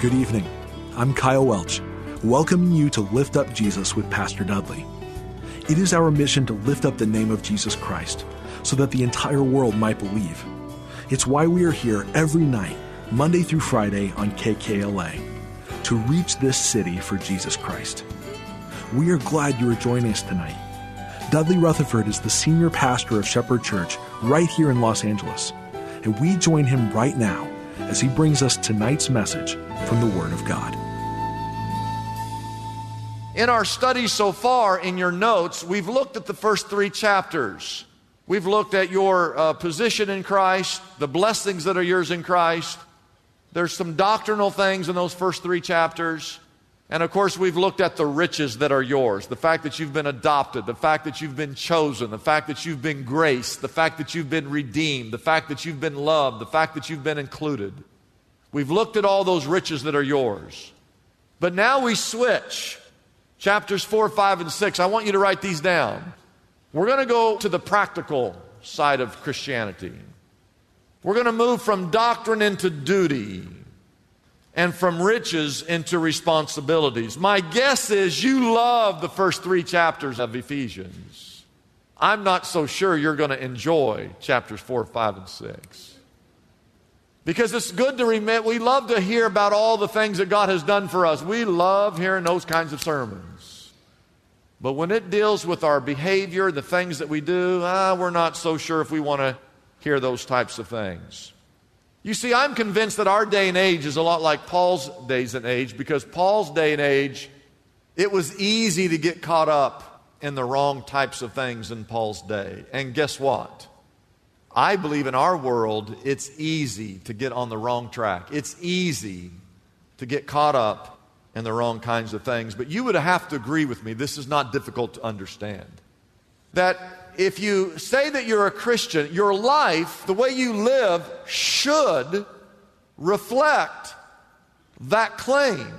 Good evening. I'm Kyle Welch, welcoming you to Lift Up Jesus with Pastor Dudley. It is our mission to lift up the name of Jesus Christ so that the entire world might believe. It's why we are here every night, Monday through Friday on KKLA, to reach this city for Jesus Christ. We are glad you are joining us tonight. Dudley Rutherford is the senior pastor of Shepherd Church right here in Los Angeles, and we join him right now as he brings us tonight's message from the Word of God. In our study so far, in your notes, we've looked at the first three chapters. We've looked at your uh, position in Christ, the blessings that are yours in Christ. There's some doctrinal things in those first three chapters. And of course, we've looked at the riches that are yours the fact that you've been adopted, the fact that you've been chosen, the fact that you've been graced, the fact that you've been redeemed, the fact that you've been loved, the fact that you've been included. We've looked at all those riches that are yours. But now we switch. Chapters 4, 5, and 6. I want you to write these down. We're going to go to the practical side of Christianity. We're going to move from doctrine into duty and from riches into responsibilities. My guess is you love the first three chapters of Ephesians. I'm not so sure you're going to enjoy chapters 4, 5, and 6. Because it's good to remember, we love to hear about all the things that God has done for us. We love hearing those kinds of sermons. But when it deals with our behavior, the things that we do, ah, we're not so sure if we want to hear those types of things. You see, I'm convinced that our day and age is a lot like Paul's days and age because Paul's day and age, it was easy to get caught up in the wrong types of things in Paul's day. And guess what? I believe in our world, it's easy to get on the wrong track. It's easy to get caught up in the wrong kinds of things. But you would have to agree with me, this is not difficult to understand. That if you say that you're a Christian, your life, the way you live, should reflect that claim.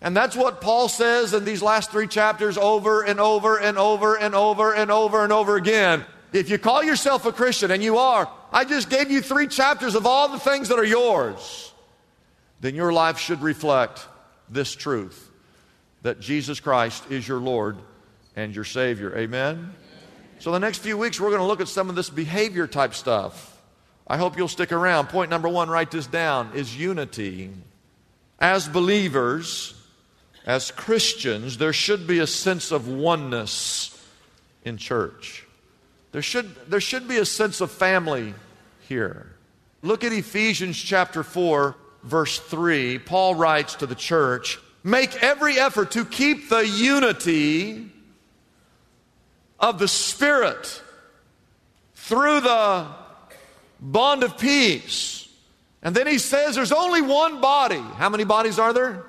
And that's what Paul says in these last three chapters over and over and over and over and over and over again. If you call yourself a Christian, and you are, I just gave you three chapters of all the things that are yours, then your life should reflect this truth that Jesus Christ is your Lord and your Savior. Amen? So, the next few weeks, we're going to look at some of this behavior type stuff. I hope you'll stick around. Point number one, write this down, is unity. As believers, as Christians, there should be a sense of oneness in church. There should, there should be a sense of family here. Look at Ephesians chapter 4, verse 3. Paul writes to the church Make every effort to keep the unity of the Spirit through the bond of peace. And then he says there's only one body. How many bodies are there?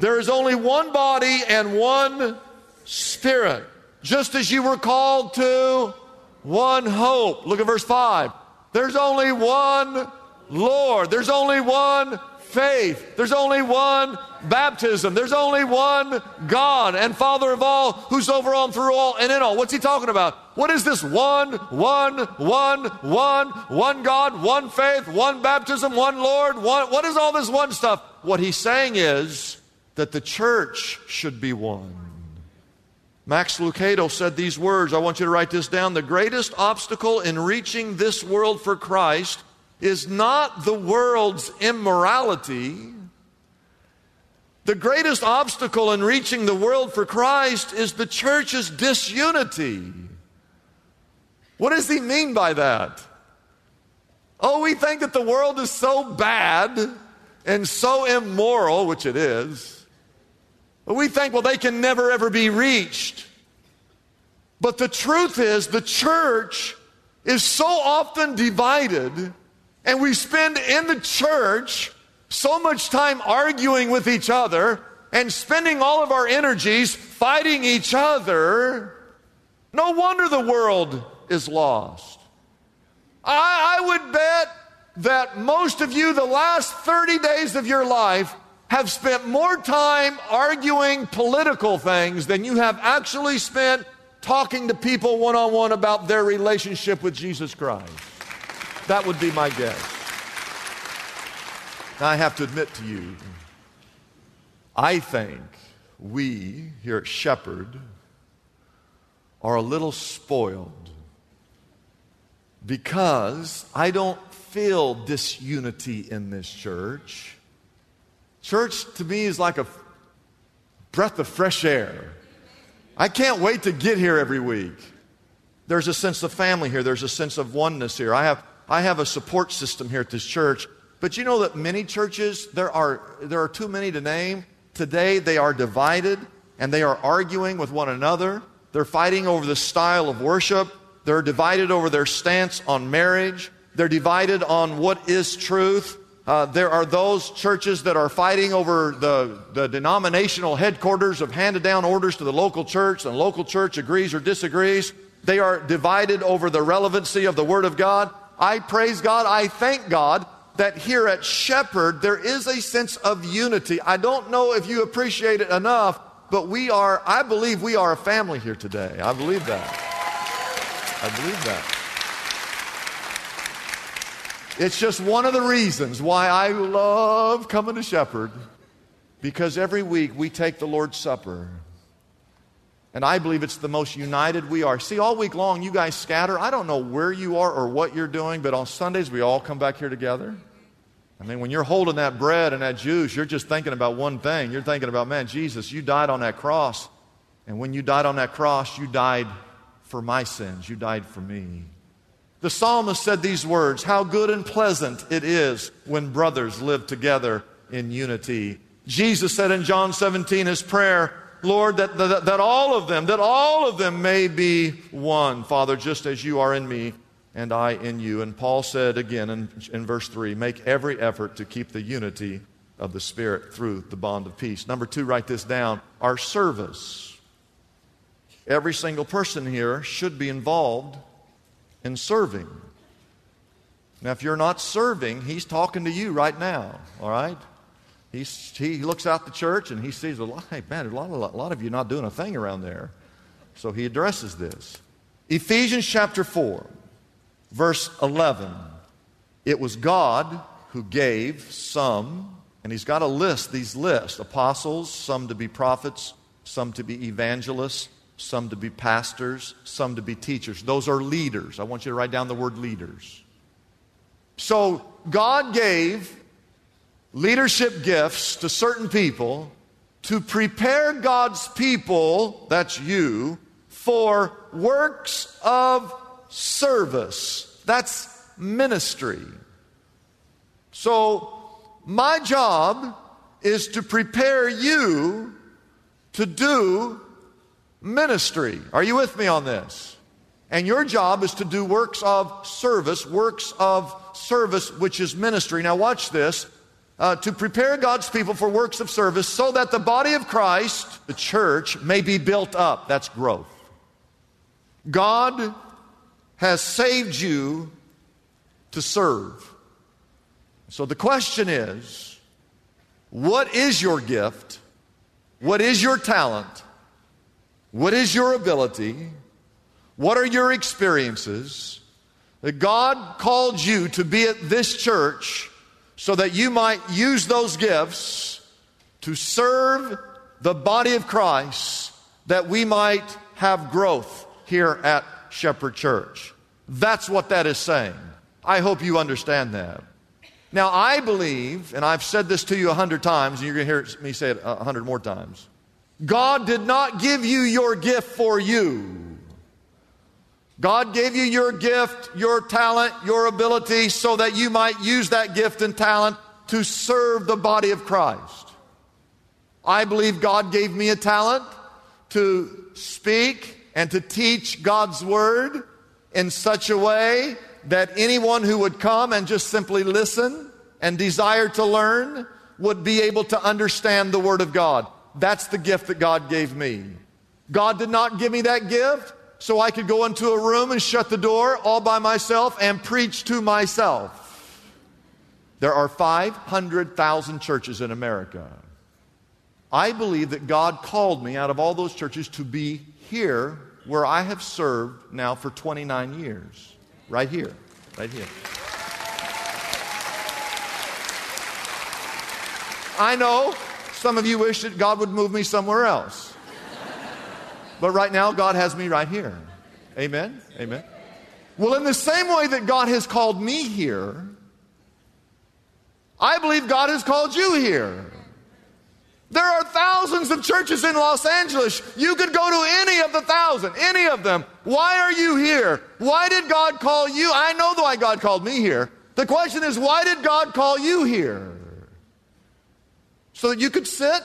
There is only one body and one spirit. Just as you were called to one hope. Look at verse 5. There's only one Lord. There's only one faith. There's only one baptism. There's only one God and Father of all who's over all and through all and in all. What's he talking about? What is this one, one, one, one, one God, one faith, one baptism, one Lord? One, what is all this one stuff? What he's saying is that the church should be one. Max Lucado said these words. I want you to write this down. The greatest obstacle in reaching this world for Christ is not the world's immorality. The greatest obstacle in reaching the world for Christ is the church's disunity. What does he mean by that? Oh, we think that the world is so bad and so immoral, which it is, but we think, well, they can never ever be reached. But the truth is, the church is so often divided, and we spend in the church so much time arguing with each other and spending all of our energies fighting each other. No wonder the world is lost. I, I would bet that most of you, the last 30 days of your life, have spent more time arguing political things than you have actually spent talking to people one on one about their relationship with Jesus Christ. That would be my guess. Now, I have to admit to you, I think we here at Shepherd are a little spoiled because I don't feel disunity in this church. Church to me is like a breath of fresh air. I can't wait to get here every week. There's a sense of family here, there's a sense of oneness here. I have, I have a support system here at this church. But you know that many churches, there are, there are too many to name. Today they are divided and they are arguing with one another. They're fighting over the style of worship. They're divided over their stance on marriage. They're divided on what is truth. Uh, there are those churches that are fighting over the, the denominational headquarters of handed down orders to the local church, and the local church agrees or disagrees. They are divided over the relevancy of the Word of God. I praise God, I thank God that here at Shepherd there is a sense of unity. I don't know if you appreciate it enough, but we are, I believe we are a family here today. I believe that. I believe that. It's just one of the reasons why I love coming to Shepherd because every week we take the Lord's Supper. And I believe it's the most united we are. See, all week long, you guys scatter. I don't know where you are or what you're doing, but on Sundays, we all come back here together. I mean, when you're holding that bread and that juice, you're just thinking about one thing. You're thinking about, man, Jesus, you died on that cross. And when you died on that cross, you died for my sins. You died for me. The psalmist said these words How good and pleasant it is when brothers live together in unity. Jesus said in John 17, his prayer, Lord, that, that, that all of them, that all of them may be one, Father, just as you are in me and I in you. And Paul said again in, in verse 3 make every effort to keep the unity of the Spirit through the bond of peace. Number two, write this down our service. Every single person here should be involved in serving. Now, if you're not serving, he's talking to you right now, all right? He's, he looks out the church and he sees a lot, hey, man, a lot, of, a lot of you not doing a thing around there. So he addresses this. Ephesians chapter 4, verse 11. It was God who gave some, and he's got a list, these lists apostles, some to be prophets, some to be evangelists, some to be pastors, some to be teachers. Those are leaders. I want you to write down the word leaders. So God gave leadership gifts to certain people to prepare God's people, that's you, for works of service. That's ministry. So, my job is to prepare you to do ministry. Are you with me on this? And your job is to do works of service, works of service, which is ministry. Now, watch this. Uh, to prepare God's people for works of service so that the body of Christ, the church, may be built up. That's growth. God has saved you to serve. So the question is what is your gift? What is your talent? What is your ability? What are your experiences? That God called you to be at this church so that you might use those gifts to serve the body of Christ, that we might have growth here at Shepherd Church. That's what that is saying. I hope you understand that. Now, I believe, and I've said this to you a hundred times, and you're going to hear me say it a hundred more times. God did not give you your gift for you. God gave you your gift, your talent, your ability so that you might use that gift and talent to serve the body of Christ. I believe God gave me a talent to speak and to teach God's Word in such a way that anyone who would come and just simply listen and desire to learn would be able to understand the Word of God. That's the gift that God gave me. God did not give me that gift so I could go into a room and shut the door all by myself and preach to myself. There are 500,000 churches in America. I believe that God called me out of all those churches to be here where I have served now for 29 years. Right here. Right here. I know some of you wish that God would move me somewhere else. But right now, God has me right here. Amen? Amen. Well, in the same way that God has called me here, I believe God has called you here. There are thousands of churches in Los Angeles. You could go to any of the thousand, any of them. Why are you here? Why did God call you? I know why God called me here. The question is, why did God call you here? So that you could sit?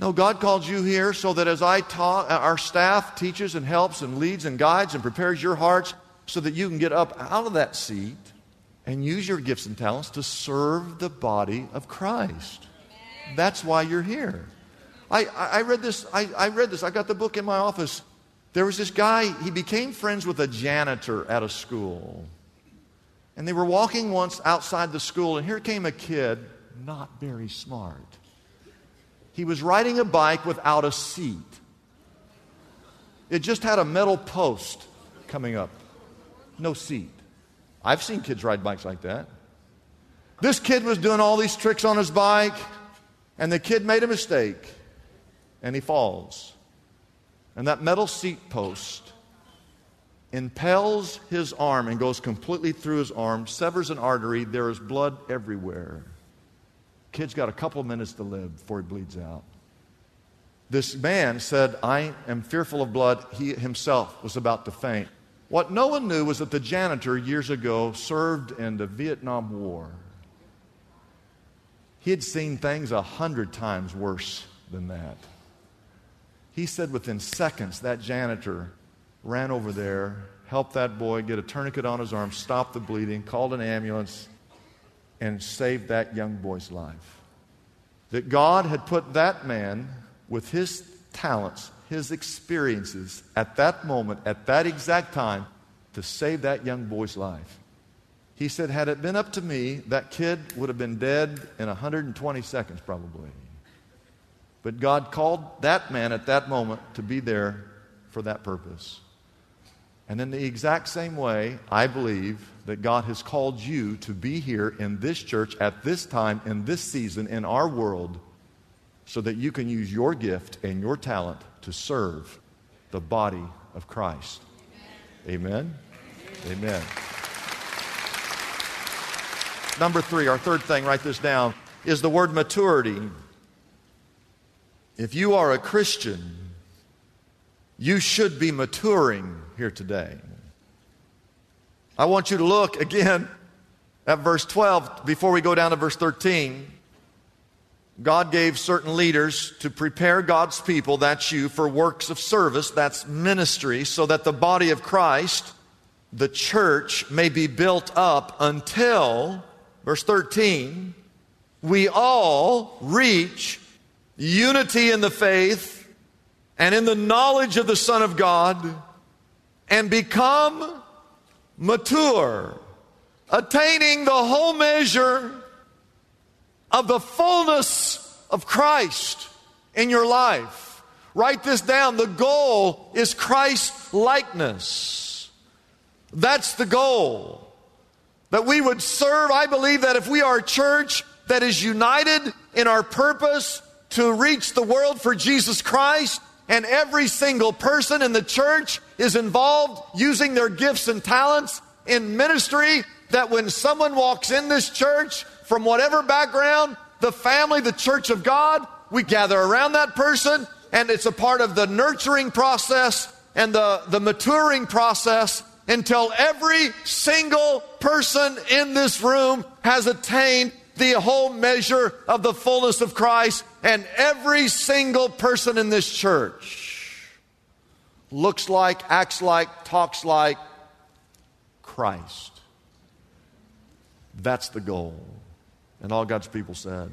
No, God called you here so that as I taught, uh, our staff teaches and helps and leads and guides and prepares your hearts so that you can get up out of that seat and use your gifts and talents to serve the body of Christ. That's why you're here. I, I, read this, I, I read this, I got the book in my office. There was this guy, he became friends with a janitor at a school. And they were walking once outside the school, and here came a kid, not very smart. He was riding a bike without a seat. It just had a metal post coming up, no seat. I've seen kids ride bikes like that. This kid was doing all these tricks on his bike. And the kid made a mistake and he falls. And that metal seat post impels his arm and goes completely through his arm, severs an artery. There is blood everywhere. Kid's got a couple minutes to live before he bleeds out. This man said, I am fearful of blood. He himself was about to faint. What no one knew was that the janitor years ago served in the Vietnam War. He had seen things a hundred times worse than that. He said within seconds, that janitor ran over there, helped that boy get a tourniquet on his arm, stopped the bleeding, called an ambulance, and saved that young boy's life. That God had put that man with his talents, his experiences at that moment, at that exact time, to save that young boy's life. He said, Had it been up to me, that kid would have been dead in 120 seconds, probably. But God called that man at that moment to be there for that purpose. And in the exact same way, I believe that God has called you to be here in this church at this time, in this season, in our world, so that you can use your gift and your talent to serve the body of Christ. Amen. Amen. Amen. Number three, our third thing, write this down, is the word maturity. If you are a Christian, you should be maturing here today. I want you to look again at verse 12 before we go down to verse 13. God gave certain leaders to prepare God's people, that's you, for works of service, that's ministry, so that the body of Christ, the church, may be built up until Verse 13, we all reach unity in the faith and in the knowledge of the Son of God and become mature, attaining the whole measure of the fullness of Christ in your life. Write this down. The goal is Christ likeness. That's the goal. That we would serve. I believe that if we are a church that is united in our purpose to reach the world for Jesus Christ, and every single person in the church is involved using their gifts and talents in ministry, that when someone walks in this church from whatever background, the family, the church of God, we gather around that person, and it's a part of the nurturing process and the, the maturing process until every single person in this room has attained the whole measure of the fullness of Christ, and every single person in this church. looks like, acts like, talks like Christ. That's the goal. And all God's people said.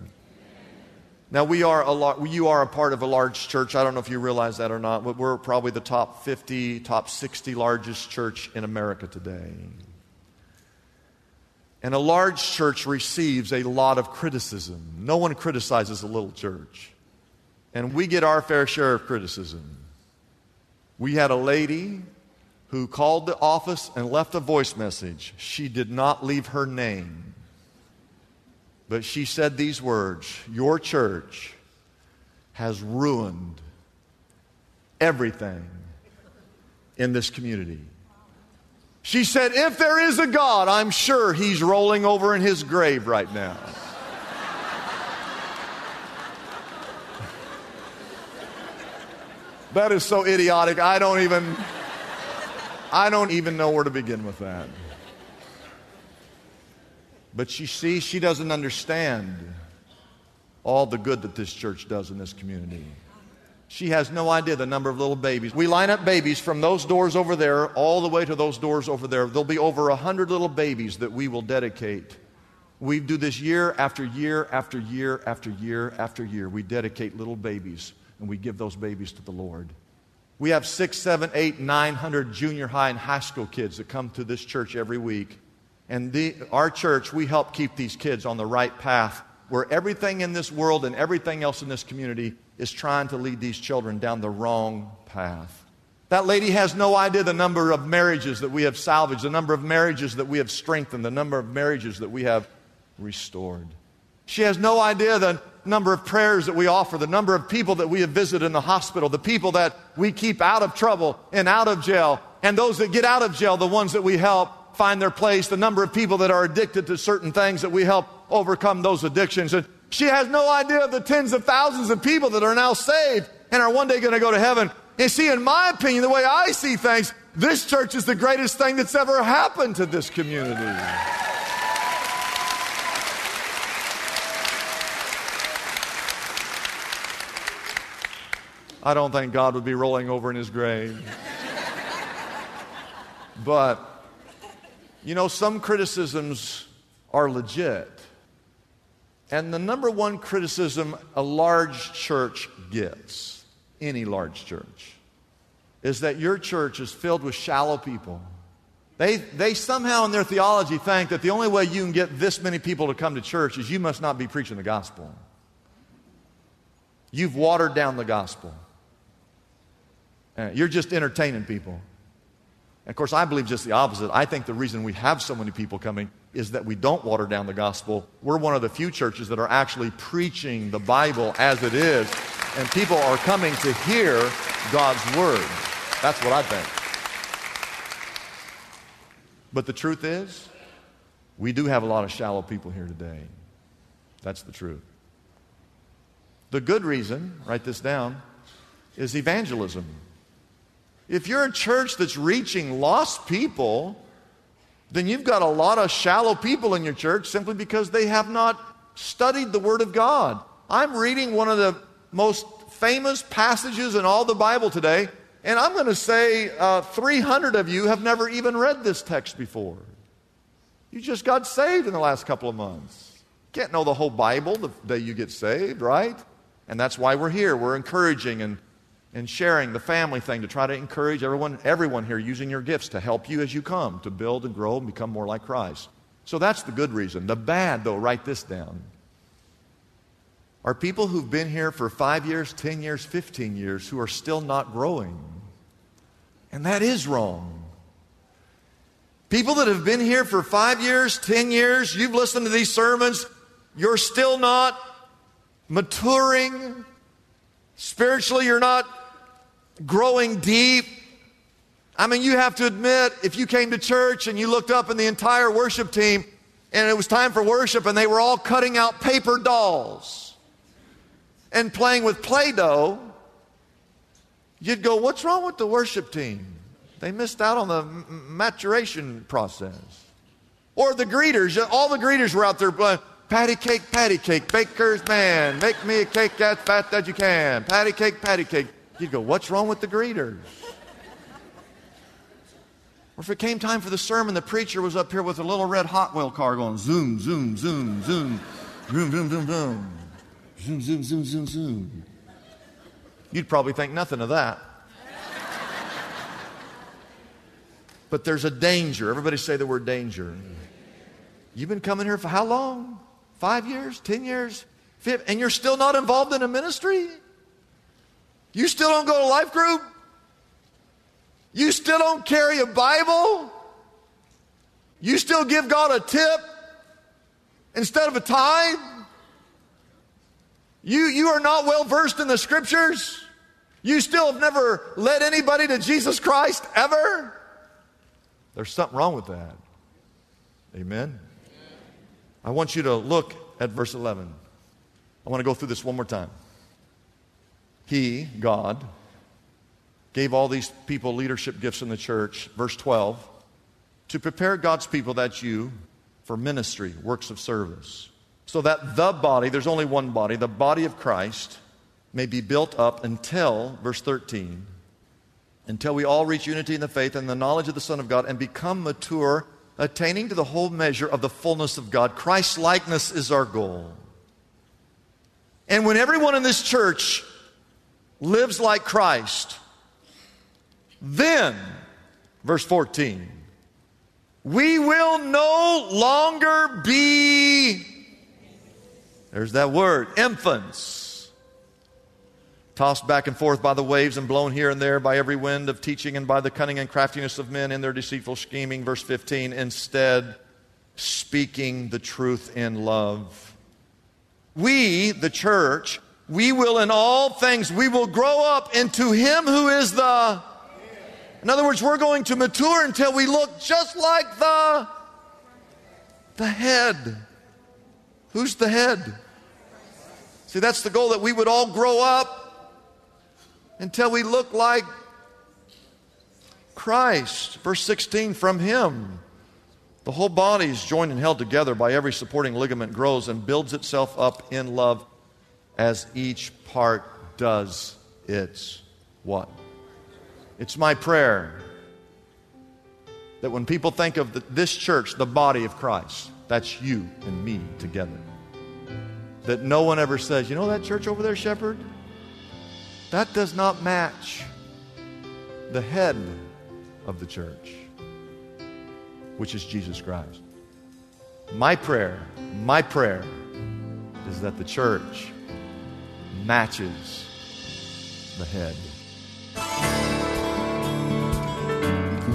Now, we are a lot, you are a part of a large church. I don't know if you realize that or not, but we're probably the top 50, top 60 largest church in America today. And a large church receives a lot of criticism. No one criticizes a little church. And we get our fair share of criticism. We had a lady who called the office and left a voice message. She did not leave her name. But she said these words Your church has ruined everything in this community. She said, If there is a God, I'm sure he's rolling over in his grave right now. that is so idiotic. I don't even I don't even know where to begin with that. But she sees she doesn't understand all the good that this church does in this community. She has no idea the number of little babies. We line up babies from those doors over there all the way to those doors over there. There'll be over a hundred little babies that we will dedicate. We do this year after year after year after year after year. We dedicate little babies and we give those babies to the Lord. We have six, seven, eight, nine hundred junior high and high school kids that come to this church every week. And the, our church, we help keep these kids on the right path where everything in this world and everything else in this community is trying to lead these children down the wrong path. That lady has no idea the number of marriages that we have salvaged, the number of marriages that we have strengthened, the number of marriages that we have restored. She has no idea the number of prayers that we offer, the number of people that we have visited in the hospital, the people that we keep out of trouble and out of jail, and those that get out of jail, the ones that we help find their place, the number of people that are addicted to certain things that we help overcome those addictions. And she has no idea of the tens of thousands of people that are now saved and are one day going to go to heaven. And see, in my opinion, the way I see things, this church is the greatest thing that's ever happened to this community. I don't think God would be rolling over in his grave. but, you know, some criticisms are legit. And the number one criticism a large church gets, any large church, is that your church is filled with shallow people. They, they somehow in their theology think that the only way you can get this many people to come to church is you must not be preaching the gospel. You've watered down the gospel. Uh, you're just entertaining people. And of course, I believe just the opposite. I think the reason we have so many people coming is that we don't water down the gospel. We're one of the few churches that are actually preaching the Bible as it is, and people are coming to hear God's word. That's what I think. But the truth is, we do have a lot of shallow people here today. That's the truth. The good reason, write this down, is evangelism. If you're a church that's reaching lost people, then you've got a lot of shallow people in your church simply because they have not studied the Word of God. I'm reading one of the most famous passages in all the Bible today, and I'm going to say uh, 300 of you have never even read this text before. You just got saved in the last couple of months. Can't know the whole Bible the day you get saved, right? And that's why we're here. We're encouraging and and sharing the family thing to try to encourage everyone, everyone here using your gifts to help you as you come to build and grow and become more like Christ. So that's the good reason. The bad, though, write this down, are people who've been here for five years, 10 years, 15 years who are still not growing. And that is wrong. People that have been here for five years, 10 years, you've listened to these sermons, you're still not maturing. Spiritually, you're not growing deep. I mean, you have to admit, if you came to church and you looked up in the entire worship team and it was time for worship and they were all cutting out paper dolls and playing with Play Doh, you'd go, What's wrong with the worship team? They missed out on the maturation process. Or the greeters, all the greeters were out there playing, Patty cake, patty cake, baker's man, make me a cake as fat as you can. Patty cake, patty cake. You'd go, what's wrong with the greeters? Or if it came time for the sermon, the preacher was up here with a little red Hot Wheel car going zoom, zoom, zoom, zoom, zoom, zoom, zoom, zoom, zoom, zoom, zoom, zoom, zoom. You'd probably think nothing of that. But there's a danger. Everybody say the word danger. You've been coming here for how long? Five years? Ten years? Fifth, and you're still not involved in a ministry? You still don't go to life group? You still don't carry a Bible? You still give God a tip instead of a tithe? You, you are not well versed in the scriptures? You still have never led anybody to Jesus Christ ever? There's something wrong with that. Amen? I want you to look at verse 11. I want to go through this one more time. He, God, gave all these people leadership gifts in the church, verse 12, to prepare God's people, that's you, for ministry, works of service. So that the body, there's only one body, the body of Christ, may be built up until, verse 13, until we all reach unity in the faith and the knowledge of the Son of God and become mature, attaining to the whole measure of the fullness of God. Christ's likeness is our goal. And when everyone in this church lives like Christ, then, verse 14, we will no longer be, there's that word, infants tossed back and forth by the waves and blown here and there by every wind of teaching and by the cunning and craftiness of men in their deceitful scheming. Verse 15, instead, speaking the truth in love. We, the church, we will in all things, we will grow up into Him who is the. In other words, we're going to mature until we look just like the, the head. Who's the head? See, that's the goal that we would all grow up until we look like Christ. Verse 16 from Him. The whole body is joined and held together by every supporting ligament grows and builds itself up in love as each part does its what? It's my prayer that when people think of the, this church, the body of Christ, that's you and me together. That no one ever says, you know that church over there, Shepherd? That does not match the head of the church, which is Jesus Christ. My prayer, my prayer is that the church matches the head.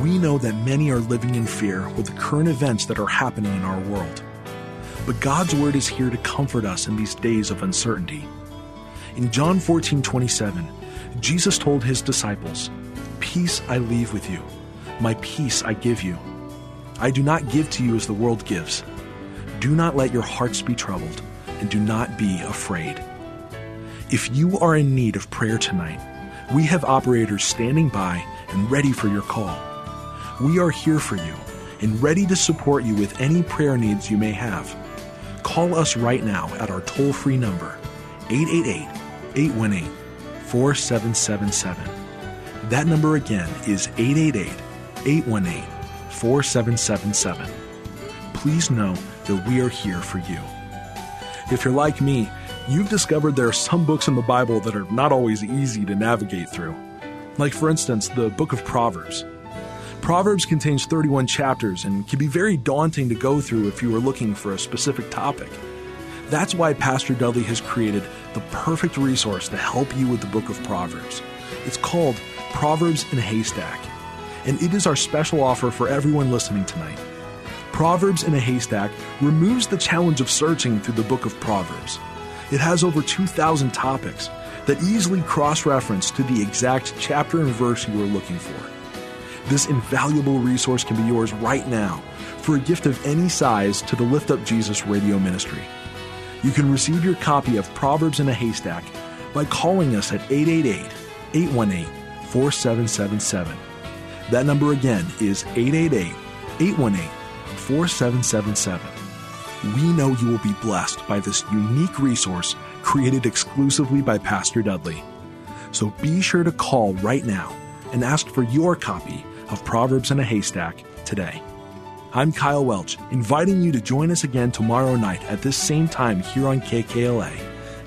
We know that many are living in fear with the current events that are happening in our world. But God's word is here to comfort us in these days of uncertainty. In John 14 27, Jesus told his disciples, Peace I leave with you, my peace I give you. I do not give to you as the world gives. Do not let your hearts be troubled, and do not be afraid. If you are in need of prayer tonight, we have operators standing by and ready for your call. We are here for you and ready to support you with any prayer needs you may have. Call us right now at our toll free number, 888 818 4777. That number again is 888 818 4777. Please know that we are here for you. If you're like me, you've discovered there are some books in the Bible that are not always easy to navigate through. Like, for instance, the book of Proverbs. Proverbs contains 31 chapters and can be very daunting to go through if you are looking for a specific topic. That's why Pastor Dudley has created the perfect resource to help you with the book of Proverbs. It's called Proverbs in a Haystack, and it is our special offer for everyone listening tonight. Proverbs in a Haystack removes the challenge of searching through the book of Proverbs. It has over 2,000 topics that easily cross reference to the exact chapter and verse you are looking for. This invaluable resource can be yours right now for a gift of any size to the Lift Up Jesus radio ministry. You can receive your copy of Proverbs in a Haystack by calling us at 888 818 4777. That number again is 888 818 4777. We know you will be blessed by this unique resource created exclusively by Pastor Dudley. So be sure to call right now and ask for your copy of Proverbs in a Haystack today. I'm Kyle Welch, inviting you to join us again tomorrow night at this same time here on KKLA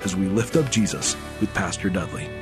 as we lift up Jesus with Pastor Dudley.